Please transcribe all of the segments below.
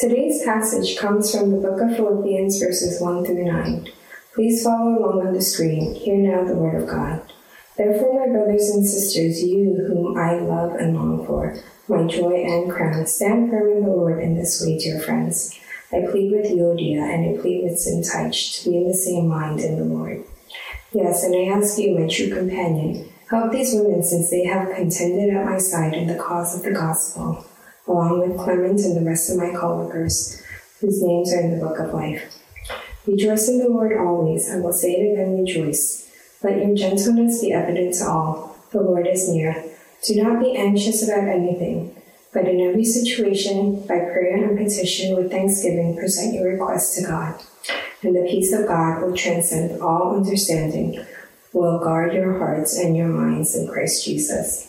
Today's passage comes from the book of Philippians, verses 1 through 9. Please follow along on the screen. Hear now the word of God. Therefore, my brothers and sisters, you whom I love and long for, my joy and crown, stand firm in the Lord in this way, dear friends. I plead with Euodia and I plead with Syntyche to be in the same mind in the Lord. Yes, and I ask you, my true companion, help these women since they have contended at my side in the cause of the gospel, along with Clement and the rest of my co-workers, whose names are in the book of life. Rejoice in the Lord always. I will say it again, rejoice. Let your gentleness be evident to all. The Lord is near. Do not be anxious about anything but in every situation, by prayer and petition with thanksgiving, present your requests to God. And the peace of God will transcend all understanding, will guard your hearts and your minds in Christ Jesus.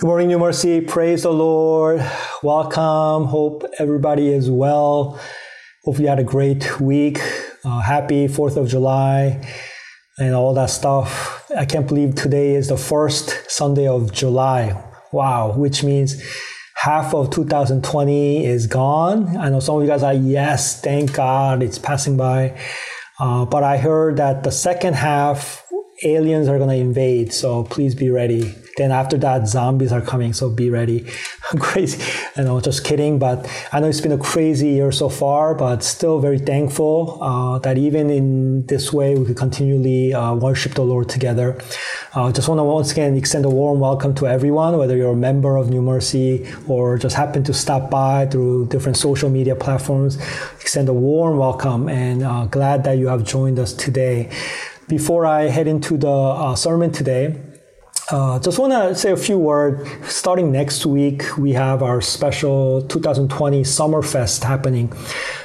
Good morning, New Mercy. Praise the Lord. Welcome. Hope everybody is well. Hope you had a great week. Uh, happy 4th of July and all that stuff. I can't believe today is the first Sunday of July. Wow, which means half of 2020 is gone. I know some of you guys are, yes, thank God it's passing by. Uh, but I heard that the second half, aliens are going to invade. So please be ready. Then after that, zombies are coming. So be ready. crazy. You know, just kidding. But I know it's been a crazy year so far, but still very thankful uh, that even in this way, we could continually uh, worship the Lord together. Uh, just want to once again extend a warm welcome to everyone, whether you're a member of New Mercy or just happen to stop by through different social media platforms. Extend a warm welcome and uh, glad that you have joined us today. Before I head into the uh, sermon today, uh, just want to say a few words. Starting next week, we have our special 2020 Summerfest happening.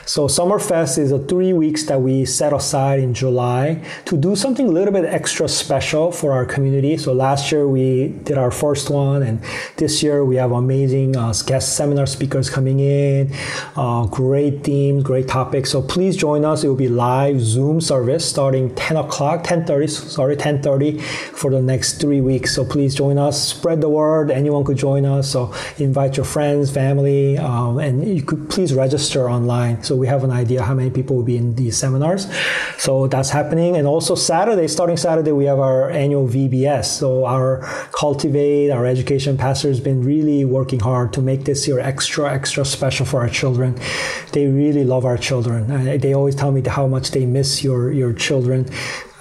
So Summerfest is a three weeks that we set aside in July to do something a little bit extra special for our community. So last year we did our first one, and this year we have amazing uh, guest seminar speakers coming in, uh, great themes, great topics. So please join us. It will be live Zoom service starting 10 o'clock, 10:30, sorry, 10:30 for the next three weeks. So please join us. Spread the word. Anyone could join us. So invite your friends, family, um, and you could please register online. So we have an idea how many people will be in these seminars. So that's happening. And also Saturday, starting Saturday, we have our annual VBS. So our Cultivate, our education pastor has been really working hard to make this year extra, extra special for our children. They really love our children. They always tell me how much they miss your, your children.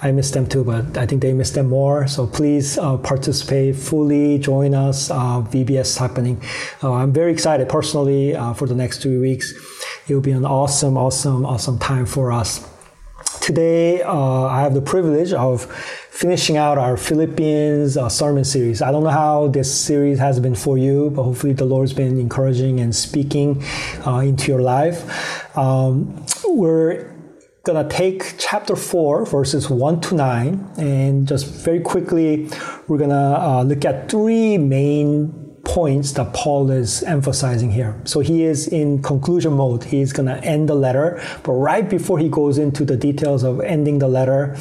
I miss them too, but I think they miss them more. So please uh, participate fully, join us. Uh, VBS happening. Uh, I'm very excited personally uh, for the next two weeks. It will be an awesome, awesome, awesome time for us. Today, uh, I have the privilege of finishing out our Philippians uh, sermon series. I don't know how this series has been for you, but hopefully the Lord's been encouraging and speaking into your life. Um, we're gonna take chapter 4 verses 1 to 9 and just very quickly we're gonna uh, look at three main points that paul is emphasizing here. So he is in conclusion mode. He's gonna end the letter but right before he goes into the details of ending the letter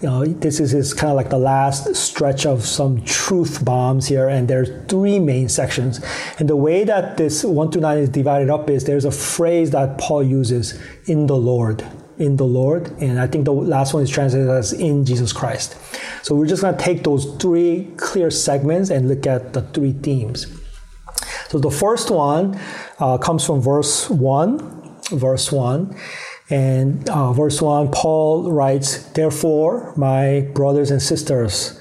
you know, this is his kind of like the last stretch of some truth bombs here, and there's three main sections. And the way that this one to nine is divided up is there's a phrase that Paul uses in the Lord in the Lord. And I think the last one is translated as in Jesus Christ. So we're just going to take those three clear segments and look at the three themes. So the first one uh, comes from verse 1, verse 1. And uh, verse 1, Paul writes, Therefore, my brothers and sisters,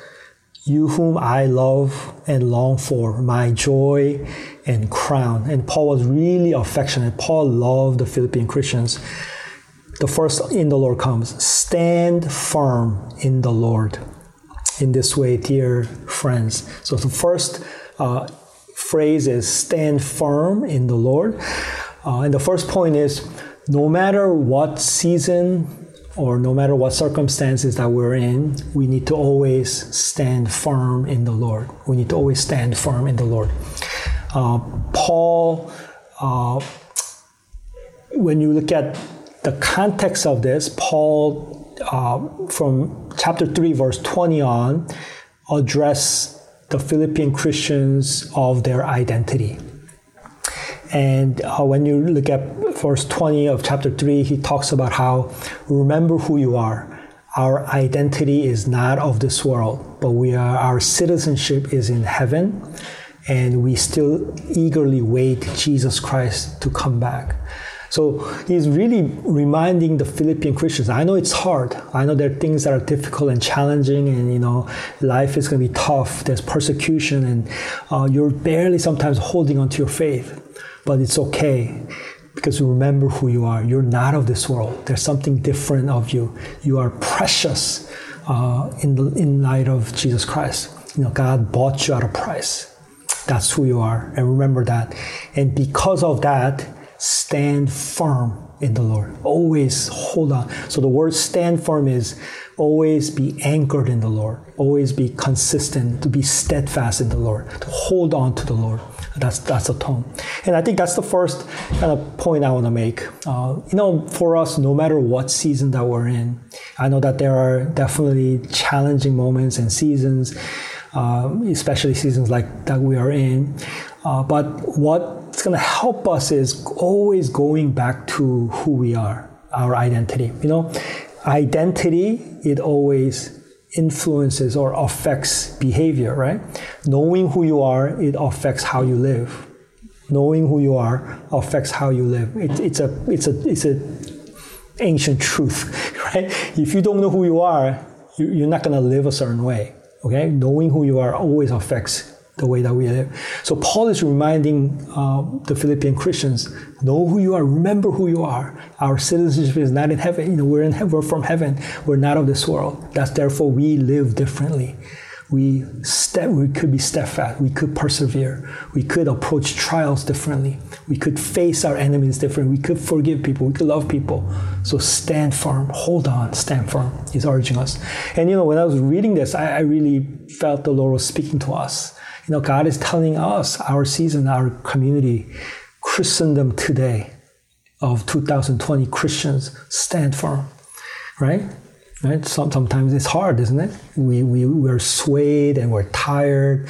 you whom I love and long for, my joy and crown. And Paul was really affectionate. Paul loved the Philippian Christians the first in the Lord comes. Stand firm in the Lord. In this way, dear friends. So the first uh, phrase is stand firm in the Lord. Uh, and the first point is no matter what season or no matter what circumstances that we're in, we need to always stand firm in the Lord. We need to always stand firm in the Lord. Uh, Paul, uh, when you look at the context of this, Paul, uh, from chapter 3, verse 20 on, address the Philippian Christians of their identity. And uh, when you look at verse 20 of chapter 3, he talks about how remember who you are. Our identity is not of this world, but we are, our citizenship is in heaven, and we still eagerly wait Jesus Christ to come back. So he's really reminding the Philippian Christians. I know it's hard. I know there are things that are difficult and challenging, and you know life is going to be tough. There's persecution, and uh, you're barely sometimes holding onto your faith. But it's okay because you remember who you are. You're not of this world. There's something different of you. You are precious uh, in, the, in light of Jesus Christ. You know, God bought you at a price. That's who you are. And remember that. And because of that, stand firm in the Lord. Always hold on. So the word stand firm is always be anchored in the Lord. Always be consistent, to be steadfast in the Lord, to hold on to the Lord. That's that's the tone, and I think that's the first kind of point I want to make. Uh, you know, for us, no matter what season that we're in, I know that there are definitely challenging moments and seasons, uh, especially seasons like that we are in. Uh, but what's going to help us is always going back to who we are, our identity. You know, identity it always influences or affects behavior, right? Knowing who you are, it affects how you live. Knowing who you are affects how you live. It, it's a it's a it's a ancient truth, right? If you don't know who you are, you, you're not gonna live a certain way. Okay, knowing who you are always affects the way that we live. So Paul is reminding uh, the Philippian Christians, know who you are, remember who you are. Our citizenship is not in heaven. You know, we're in heaven, we're from heaven. We're not of this world. That's therefore we live differently. We step, we could be steadfast. We could persevere. We could approach trials differently. We could face our enemies differently. We could forgive people. We could love people. So stand firm. Hold on. Stand firm. He's urging us. And you know, when I was reading this, I, I really felt the Lord was speaking to us you know, God is telling us, our season, our community, Christendom today of 2020 Christians stand firm, right? Right? Sometimes it's hard, isn't it? We, we, we're swayed and we're tired.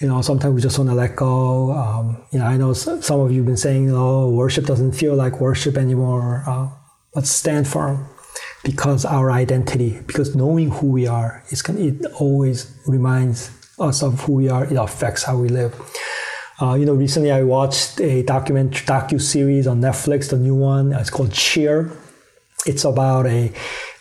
You know, sometimes we just want to let go. Um, you know, I know some of you have been saying, oh, worship doesn't feel like worship anymore. Uh, but stand firm because our identity, because knowing who we are, it's, it always reminds us of who we are, it affects how we live. Uh, you know, recently I watched a document docu series on Netflix, the new one. It's called Cheer. It's about a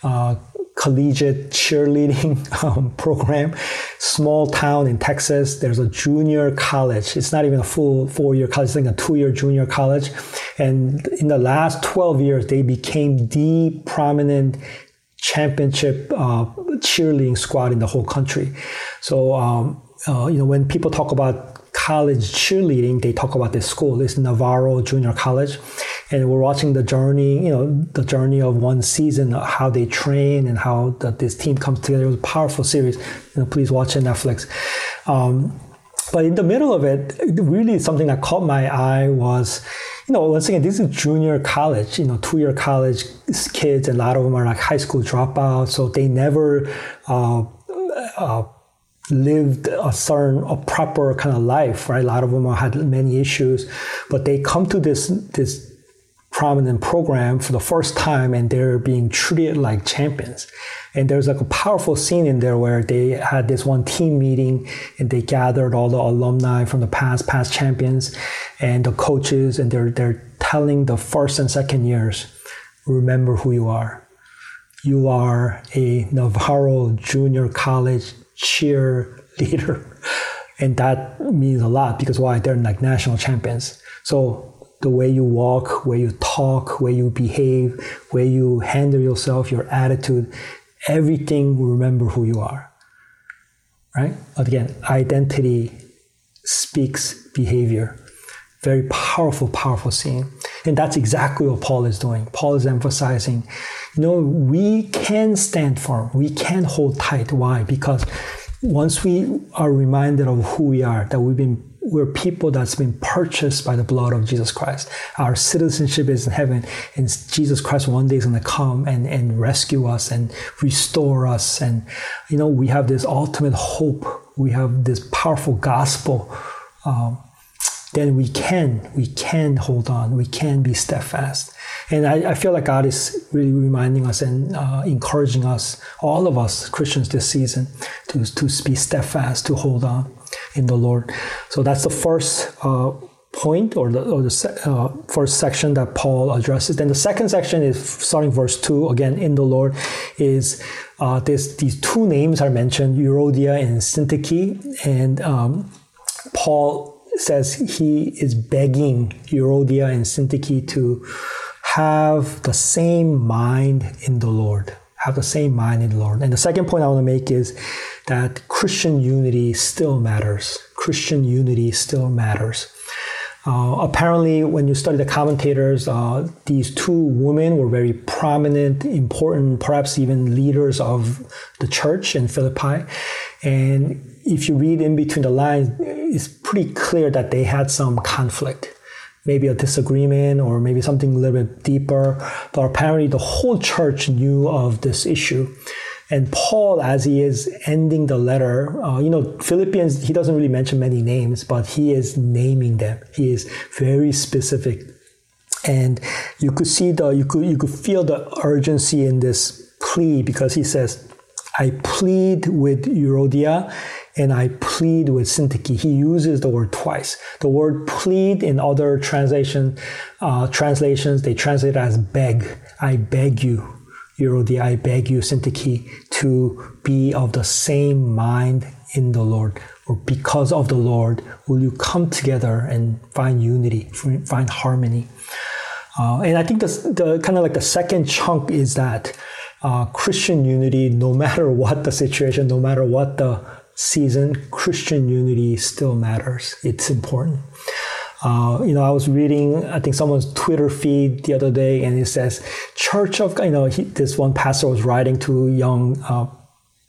uh, collegiate cheerleading um, program. Small town in Texas. There's a junior college. It's not even a full four-year college. It's like a two-year junior college. And in the last 12 years, they became the prominent championship uh, cheerleading squad in the whole country. So, um, uh, you know, when people talk about college cheerleading, they talk about this school. This Navarro Junior College, and we're watching the journey. You know, the journey of one season, how they train and how the, this team comes together. It was a powerful series. You know, please watch it Netflix. Um, but in the middle of it, really something that caught my eye was you know, once again, this is junior college, you know, two year college kids, and a lot of them are like high school dropouts, so they never uh, uh, lived a certain, a proper kind of life, right? A lot of them had many issues, but they come to this, this prominent program for the first time and they're being treated like champions. And there's like a powerful scene in there where they had this one team meeting and they gathered all the alumni from the past, past champions and the coaches and they're, they're telling the first and second years, remember who you are. You are a Navarro Junior College cheerleader. And that means a lot because why? They're like national champions. So the way you walk, where you talk, where you behave, where you handle yourself, your attitude, everything will remember who you are. Right? Again, identity speaks behavior. Very powerful, powerful scene. And that's exactly what Paul is doing. Paul is emphasizing, you know, we can stand firm, we can hold tight. Why? Because once we are reminded of who we are, that we've been we're people that's been purchased by the blood of Jesus Christ. Our citizenship is in heaven, and Jesus Christ one day is going to come and, and rescue us and restore us. And, you know, we have this ultimate hope. We have this powerful gospel. Um, then we can, we can hold on. We can be steadfast. And I, I feel like God is really reminding us and uh, encouraging us, all of us Christians this season, to, to be steadfast, to hold on in the Lord. So that's the first uh, point or the, or the uh, first section that Paul addresses. Then the second section is starting verse 2, again, in the Lord, is uh, this, these two names are mentioned, Euodia and Syntyche. And um, Paul says he is begging Euodia and Syntyche to have the same mind in the Lord have the same mind in the Lord. And the second point I want to make is that Christian unity still matters. Christian unity still matters. Uh, apparently, when you study the commentators, uh, these two women were very prominent, important, perhaps even leaders of the church in Philippi. And if you read in between the lines, it's pretty clear that they had some conflict maybe a disagreement or maybe something a little bit deeper. But apparently, the whole church knew of this issue. And Paul, as he is ending the letter, uh, you know, Philippians, he doesn't really mention many names, but he is naming them. He is very specific. And you could see the, you could, you could feel the urgency in this plea because he says, I plead with Euodia and I plead with Syntyche. He uses the word twice. The word plead in other translation uh, translations they translate as beg. I beg you, I beg you, Syntyche, to be of the same mind in the Lord. Or because of the Lord, will you come together and find unity, find harmony? Uh, and I think the, the kind of like the second chunk is that uh, Christian unity, no matter what the situation, no matter what the season, Christian unity still matters. It's important. Uh, you know, I was reading, I think someone's Twitter feed the other day, and it says, "Church of," you know, he, this one pastor was writing to young uh,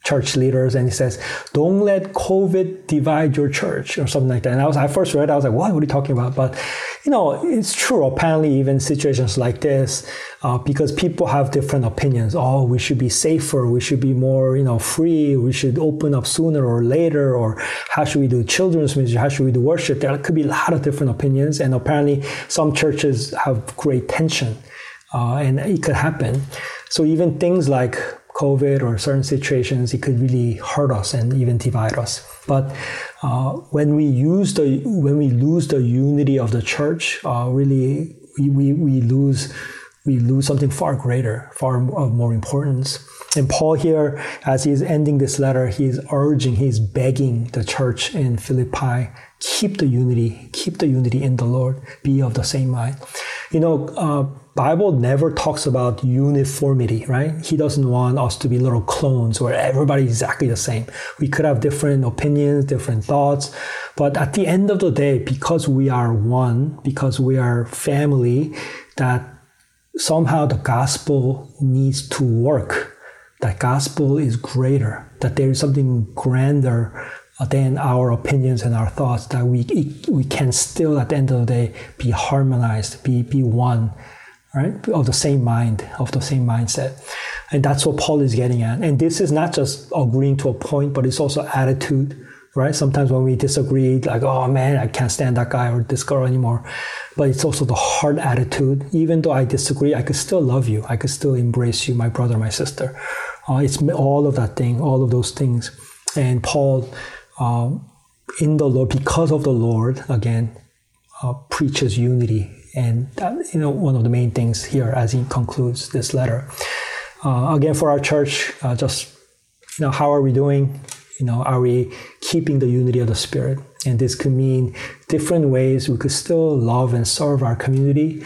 church leaders and he says, don't let COVID divide your church or something like that. And I was, I first read, I was like, what, are you talking about? But, you know, it's true. Apparently, even situations like this, uh, because people have different opinions. Oh, we should be safer. We should be more, you know, free. We should open up sooner or later. Or how should we do children's ministry? How should we do worship? There could be a lot of different opinions. And apparently some churches have great tension. Uh, and it could happen. So even things like COVID or certain situations, it could really hurt us and even divide us. But uh, when we use the when we lose the unity of the church, uh, really we, we, we lose we lose something far greater, far of more importance. And Paul here, as he's ending this letter, he's urging, he's begging the church in Philippi, keep the unity, keep the unity in the Lord, be of the same mind. You know, uh, Bible never talks about uniformity, right? He doesn't want us to be little clones where everybody's exactly the same. We could have different opinions, different thoughts, but at the end of the day, because we are one, because we are family, that somehow the gospel needs to work. That gospel is greater, that there is something grander than our opinions and our thoughts, that we, we can still, at the end of the day, be harmonized, be, be one right? Of the same mind, of the same mindset. And that's what Paul is getting at. And this is not just agreeing to a point, but it's also attitude, right? Sometimes when we disagree, like, oh man, I can't stand that guy or this girl anymore. But it's also the heart attitude. Even though I disagree, I could still love you. I could still embrace you, my brother, my sister. Uh, it's all of that thing, all of those things. And Paul, uh, in the Lord, because of the Lord, again, uh, preaches unity and that, you know, one of the main things here as he concludes this letter. Uh, again, for our church, uh, just, you know, how are we doing? You know, are we keeping the unity of the Spirit? And this could mean different ways we could still love and serve our community.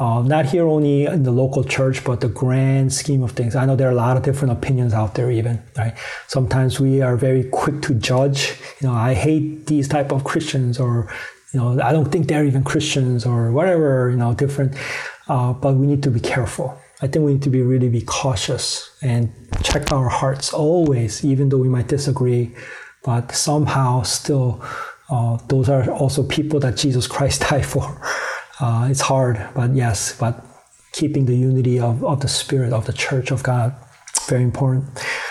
Uh, not here only in the local church, but the grand scheme of things. I know there are a lot of different opinions out there, even right. Sometimes we are very quick to judge. You know, I hate these type of Christians, or You know, I don't think they're even Christians or whatever. You know, different. Uh, but we need to be careful. I think we need to be really be cautious and check our hearts always, even though we might disagree. But somehow, still, uh, those are also people that Jesus Christ died for. Uh, it's hard, but yes, but keeping the unity of, of the Spirit of the Church of God, very important.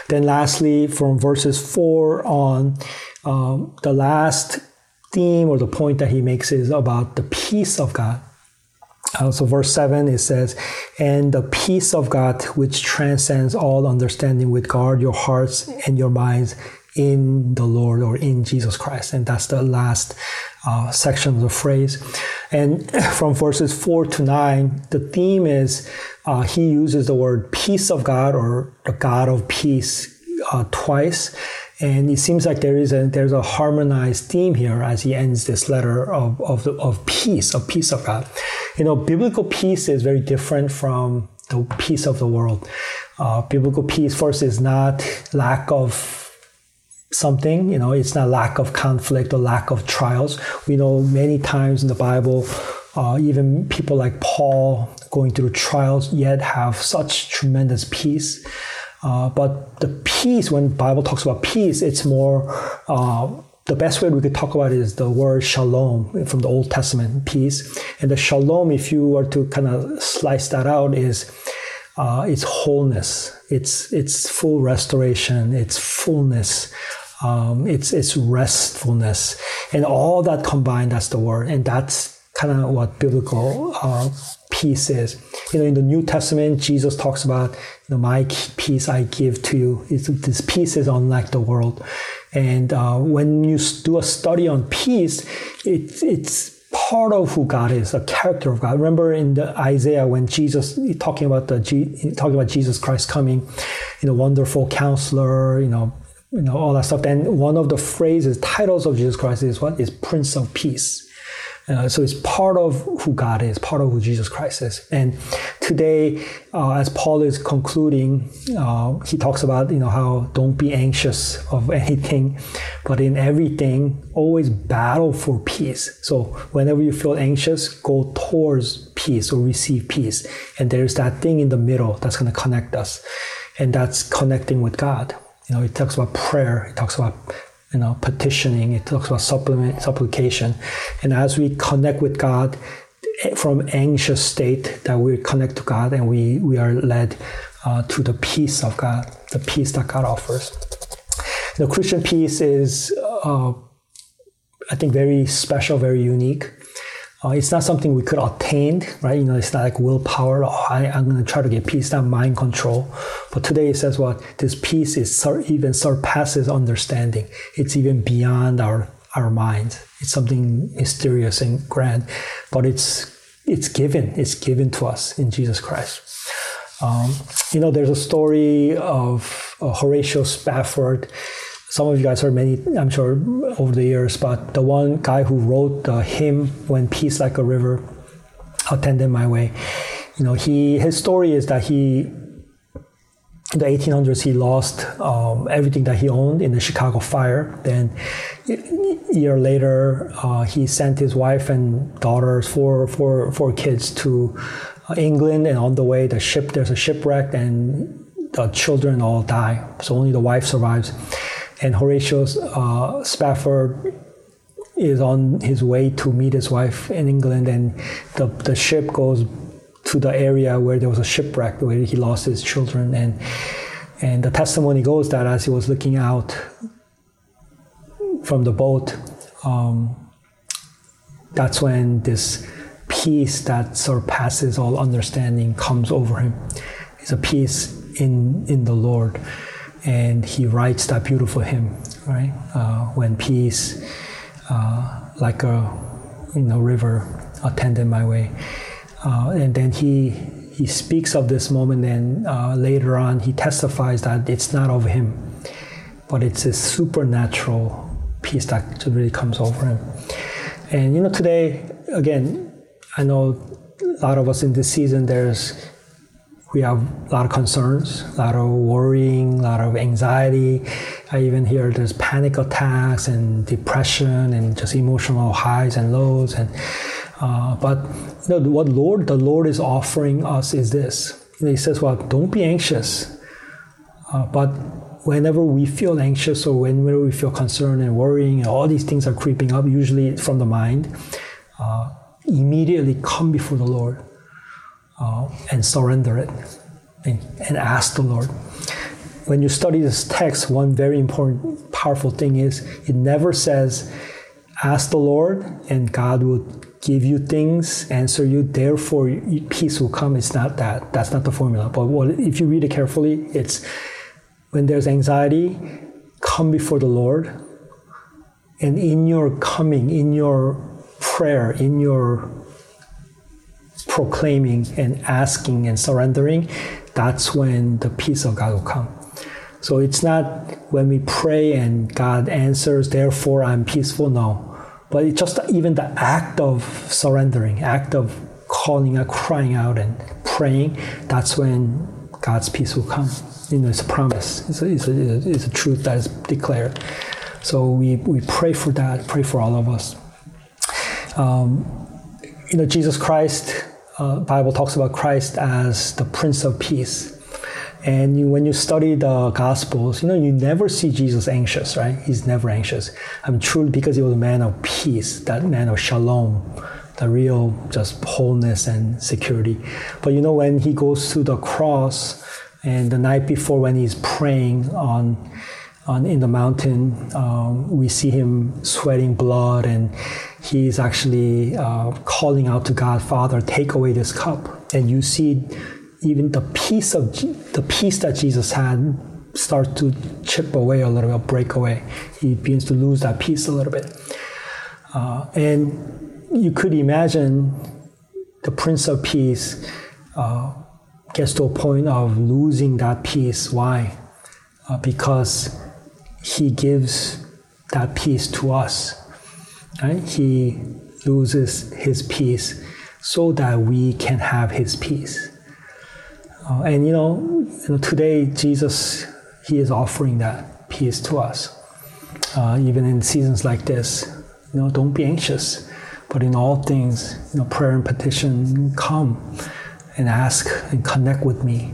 Then, lastly, from verses 4 on, um, the last theme or the point that he makes is about the peace of God. Uh, so, verse 7, it says, And the peace of God, which transcends all understanding, would guard your hearts and your minds in the Lord or in Jesus Christ. And that's the last uh, section of the phrase. And from verses 4 to 9, the theme is uh, he uses the word peace of God or the God of peace uh, twice. And it seems like there is a there's a harmonized theme here as he ends this letter of of, of peace, of peace of God. You know, biblical peace is very different from the peace of the world. Uh, biblical peace first is not lack of something. You know, it's not lack of conflict or lack of trials. We know many times in the Bible, uh, even people like Paul going through trials yet have such tremendous peace. Uh, but the peace, when Bible talks about peace, it's more. Uh, the best way we could talk about it is the word shalom from the Old Testament, peace. And the shalom, if you were to kind of slice that out, is uh, it's wholeness, it's it's full restoration, it's fullness, um, it's it's restfulness, and all that combined. That's the word, and that's kind of what biblical uh, peace is. You know, in the New Testament, Jesus talks about, you know, my peace I give to you. It's, this peace is unlike the world. And uh, when you do a study on peace, it, it's part of who God is, a character of God. Remember in the Isaiah when Jesus talking about the talking about Jesus Christ coming, you know, wonderful counselor, you know, you know, all that stuff. And one of the phrases, titles of Jesus Christ is what? Is Prince of Peace. Uh, so it's part of who God is, part of who Jesus Christ is. And today, uh, as Paul is concluding, uh, he talks about you know how don't be anxious of anything, but in everything always battle for peace. So whenever you feel anxious, go towards peace or receive peace. And there's that thing in the middle that's going to connect us, and that's connecting with God. You know, it talks about prayer. It talks about you know petitioning. It talks about supplement, supplication, and as we connect with God from anxious state, that we connect to God and we we are led uh, to the peace of God, the peace that God offers. The Christian peace is, uh, I think, very special, very unique. Uh, it's not something we could attain, right? You know, it's not like willpower. Oh, I, am going to try to get peace, not mind control. But today it says what? This peace is sur- even surpasses understanding. It's even beyond our, our minds. It's something mysterious and grand, but it's, it's given. It's given to us in Jesus Christ. Um, you know, there's a story of uh, Horatio Spafford some of you guys heard many, I'm sure, over the years, but the one guy who wrote the hymn "When Peace Like a River Attended My Way," you know, he his story is that he in the 1800s he lost um, everything that he owned in the Chicago fire. Then a year later, uh, he sent his wife and daughters, four, four, four kids, to uh, England, and on the way, the ship there's a shipwreck and the children all die. So only the wife survives and Horatio uh, Spafford is on his way to meet his wife in England, and the, the ship goes to the area where there was a shipwreck where he lost his children, and and the testimony goes that as he was looking out from the boat, um, that's when this peace that surpasses all understanding comes over him. It's a peace in in the Lord and he writes that beautiful hymn, right? Uh, when peace, uh, like a you know river, attended my way, uh, and then he he speaks of this moment, and uh, later on he testifies that it's not of him, but it's a supernatural peace that really comes over him. And you know, today again, I know a lot of us in this season. There's we have a lot of concerns, a lot of worrying, a lot of anxiety. I even hear there's panic attacks and depression and just emotional highs and lows. And uh, but you know, what Lord the Lord is offering us is this. He says, "Well, don't be anxious, uh, but whenever we feel anxious or whenever we feel concerned and worrying, and all these things are creeping up, usually from the mind, uh, immediately come before the Lord uh, and surrender it and, and ask the Lord. When you study this text, one very important, powerful thing is it never says, ask the Lord and God will give you things, answer you, therefore peace will come. It's not that. That's not the formula. But what, if you read it carefully, it's when there's anxiety, come before the Lord. And in your coming, in your prayer, in your proclaiming and asking and surrendering, that's when the peace of God will come. So it's not when we pray and God answers, therefore I'm peaceful. No. But it's just even the act of surrendering, act of calling out, crying out, and praying, that's when God's peace will come you know, it's a promise. It's a, it's a, it's a truth that is declared. So we, we pray for that, pray for all of us. Um, you know, Jesus Christ, uh, Bible talks about Christ as the Prince of Peace. And you, when you study the Gospels, you know, you never see Jesus anxious, right? He's never anxious. I mean, truly because he was a man of peace, that man of shalom, the real just wholeness and security. But you know, when he goes to the cross, and the night before, when he's praying on, on in the mountain, um, we see him sweating blood, and he's actually uh, calling out to God, Father, take away this cup. And you see even the peace of the peace that Jesus had start to chip away a little bit, break away. He begins to lose that peace a little bit. Uh, and you could imagine the Prince of Peace uh, gets to a point of losing that peace. Why? Uh, because he gives that peace to us. Right? He loses his peace so that we can have his peace. Uh, and you know, today Jesus, he is offering that peace to us. Uh, even in seasons like this, you know, don't be anxious, but in all things, you know, prayer and petition come and ask and connect with me.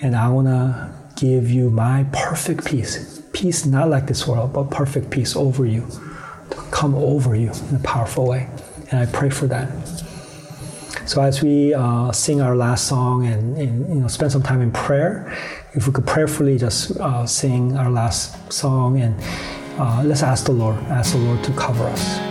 And I want to give you my perfect peace. Peace not like this world, but perfect peace over you, to come over you in a powerful way. And I pray for that. So as we uh, sing our last song and, and, you know spend some time in prayer, if we could prayerfully just uh, sing our last song and uh, let's ask the Lord, ask the Lord to cover us.